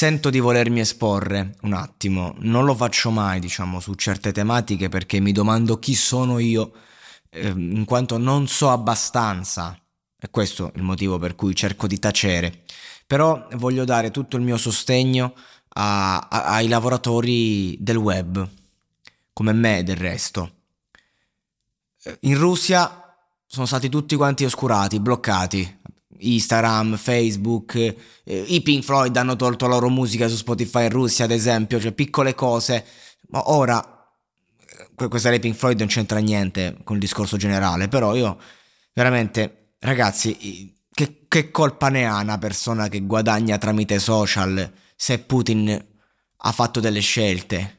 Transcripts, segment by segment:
Sento di volermi esporre un attimo, non lo faccio mai, diciamo, su certe tematiche perché mi domando chi sono io, eh, in quanto non so abbastanza. E questo è il motivo per cui cerco di tacere. Però voglio dare tutto il mio sostegno a, a, ai lavoratori del web, come me del resto. In Russia sono stati tutti quanti oscurati, bloccati. Instagram, Facebook, eh, i Pink Floyd hanno tolto la loro musica su Spotify in Russia, ad esempio, cioè piccole cose. Ma ora, questa dei Pink Floyd non c'entra niente con il discorso generale, però io veramente, ragazzi, che, che colpa ne ha una persona che guadagna tramite social se Putin ha fatto delle scelte?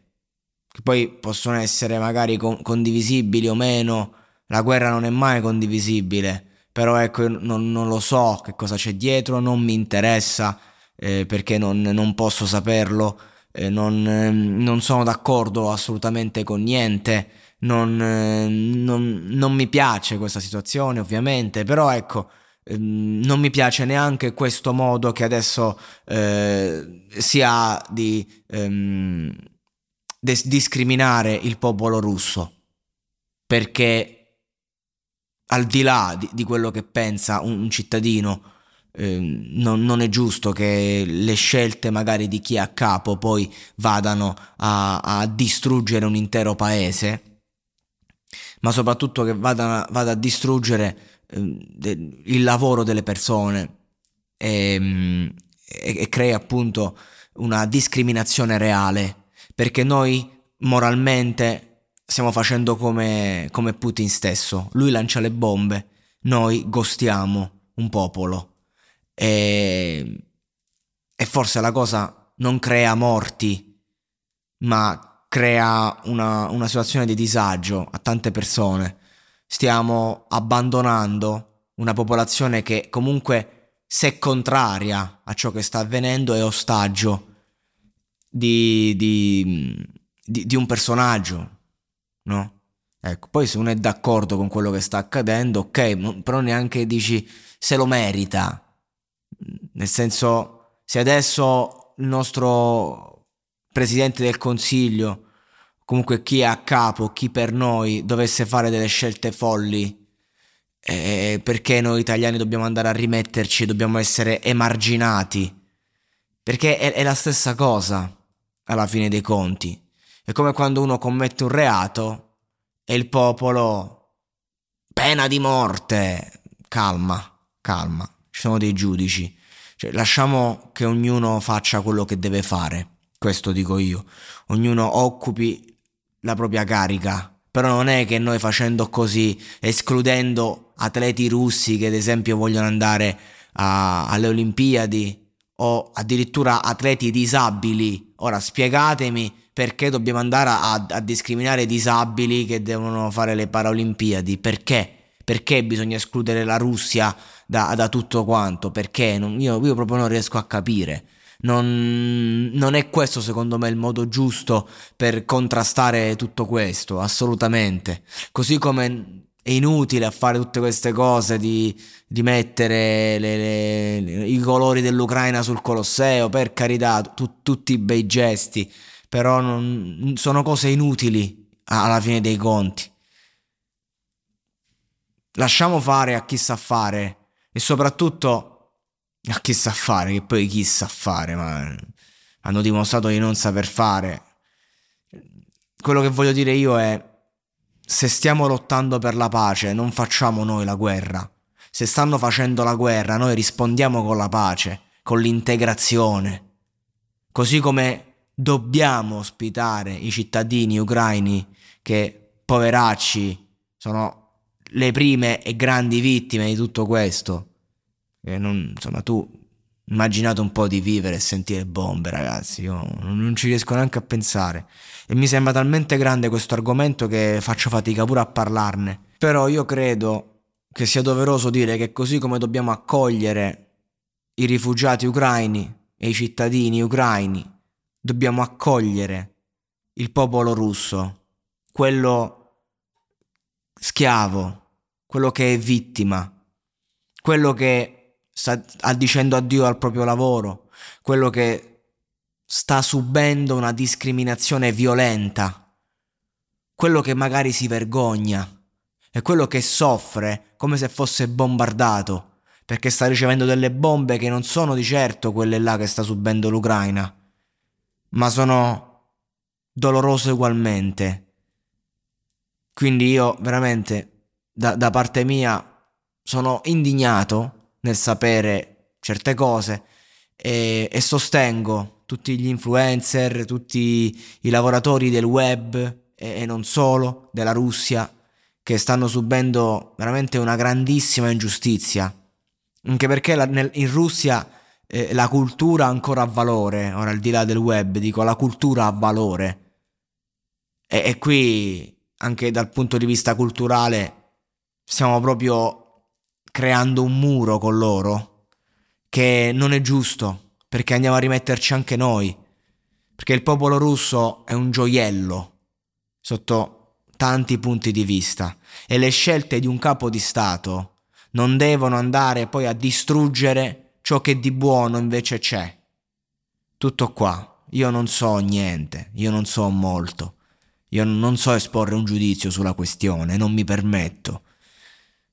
Che poi possono essere magari con- condivisibili o meno, la guerra non è mai condivisibile però ecco non, non, lo so che cosa c'è dietro, non mi interessa eh, perché non, non, posso saperlo, eh, non, eh, non, sono d'accordo assolutamente con niente, non, eh, non, mi piace questa situazione ovviamente, però ecco ehm, non mi piace neanche questo modo che adesso eh, si ha di ehm, discriminare il popolo russo perché al di là di, di quello che pensa un, un cittadino, eh, non, non, è giusto che le scelte magari di chi è a capo poi vadano a, a distruggere un intero paese, ma soprattutto che vada, vada a distruggere eh, de, il lavoro delle persone e, e, e crea appunto una discriminazione reale, perché noi moralmente stiamo facendo come, come Putin stesso. Lui lancia le bombe, noi gostiamo un popolo. E, e forse la cosa non crea morti, ma crea una, una situazione di disagio a tante persone. Stiamo abbandonando una popolazione che comunque se contraria a ciò che sta avvenendo è ostaggio di, di, di, di un personaggio, no? Ecco, poi se uno è d'accordo con quello che sta accadendo, ok, però neanche dici se lo merita. Nel senso, se adesso il nostro presidente del consiglio, comunque chi è a capo, chi per noi, dovesse fare delle scelte folli, eh, perché noi italiani dobbiamo andare a rimetterci, dobbiamo essere emarginati? Perché è, è la stessa cosa, alla fine dei conti. È come quando uno commette un reato e il popolo... Pena di morte! Calma, calma. Ci sono dei giudici. Cioè, lasciamo che ognuno faccia quello che deve fare. Questo dico io. Ognuno occupi la propria carica. Però non è che noi facendo così, escludendo atleti russi che ad esempio vogliono andare a, alle Olimpiadi o addirittura atleti disabili. Ora spiegatemi perché dobbiamo andare a, a discriminare i disabili che devono fare le Paralimpiadi? Perché? Perché bisogna escludere la Russia da, da tutto quanto? Perché? Non, io, io, proprio non riesco a capire. Non, non, è questo secondo me il modo giusto per contrastare tutto questo, assolutamente. Così come è inutile a fare tutte queste cose di, di mettere le, le, i colori dell'Ucraina sul Colosseo, per carità, tu, tutti i bei gesti, però non, sono cose inutili alla fine dei conti. Lasciamo fare a chi sa fare e soprattutto a chi sa fare, che poi chi sa fare, ma hanno dimostrato di non saper fare. Quello che voglio dire io è, se stiamo lottando per la pace, non facciamo noi la guerra. Se stanno facendo la guerra, noi rispondiamo con la pace, con l'integrazione. Così come dobbiamo ospitare i cittadini ucraini che, poveracci, sono le prime e grandi vittime di tutto questo. Non, insomma, tu immaginate un po' di vivere e sentire bombe, ragazzi. Io non ci riesco neanche a pensare. E mi sembra talmente grande questo argomento che faccio fatica pure a parlarne. Però io credo che sia doveroso dire che così come dobbiamo accogliere i rifugiati ucraini e i cittadini ucraini, dobbiamo accogliere il popolo russo, quello schiavo, quello che è vittima, quello che sta dicendo addio al proprio lavoro, quello che sta subendo una discriminazione violenta, quello che magari si vergogna e quello che soffre come se fosse bombardato perché sta ricevendo delle bombe che non sono di certo quelle là che sta subendo l'Ucraina, ma sono dolorose ugualmente. Quindi io veramente da, da parte mia sono indignato nel sapere certe cose e, e sostengo tutti gli influencer, tutti i lavoratori del web e, e non solo, della Russia, che stanno subendo veramente una grandissima ingiustizia. Anche perché la, nel, in Russia eh, la cultura ancora ha valore, ora al di là del web, dico la cultura ha valore. E, e qui, anche dal punto di vista culturale, stiamo proprio creando un muro con loro che non è giusto perché andiamo a rimetterci anche noi perché il popolo russo è un gioiello sotto tanti punti di vista e le scelte di un capo di Stato non devono andare poi a distruggere ciò che di buono invece c'è. Tutto qua, io non so niente, io non so molto, io non so esporre un giudizio sulla questione, non mi permetto,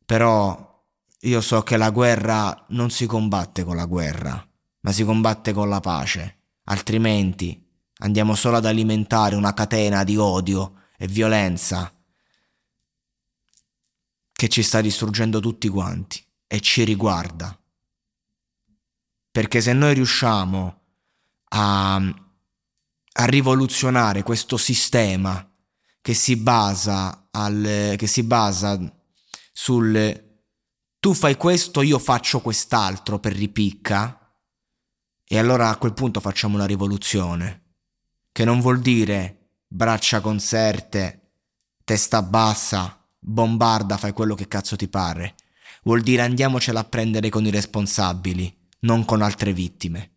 però io so che la guerra non si combatte con la guerra, ma si combatte con la pace, altrimenti andiamo solo ad alimentare una catena di odio e violenza che ci sta distruggendo tutti quanti e ci riguarda. Perché se noi riusciamo a, a rivoluzionare questo sistema che si basa, al, che si basa sul tu fai questo, io faccio quest'altro per ripicca, e allora a quel punto facciamo una rivoluzione, che non vuol dire braccia conserte, testa bassa, bombarda, fai quello che cazzo ti pare. Vuol dire andiamocela a prendere con i responsabili, non con altre vittime.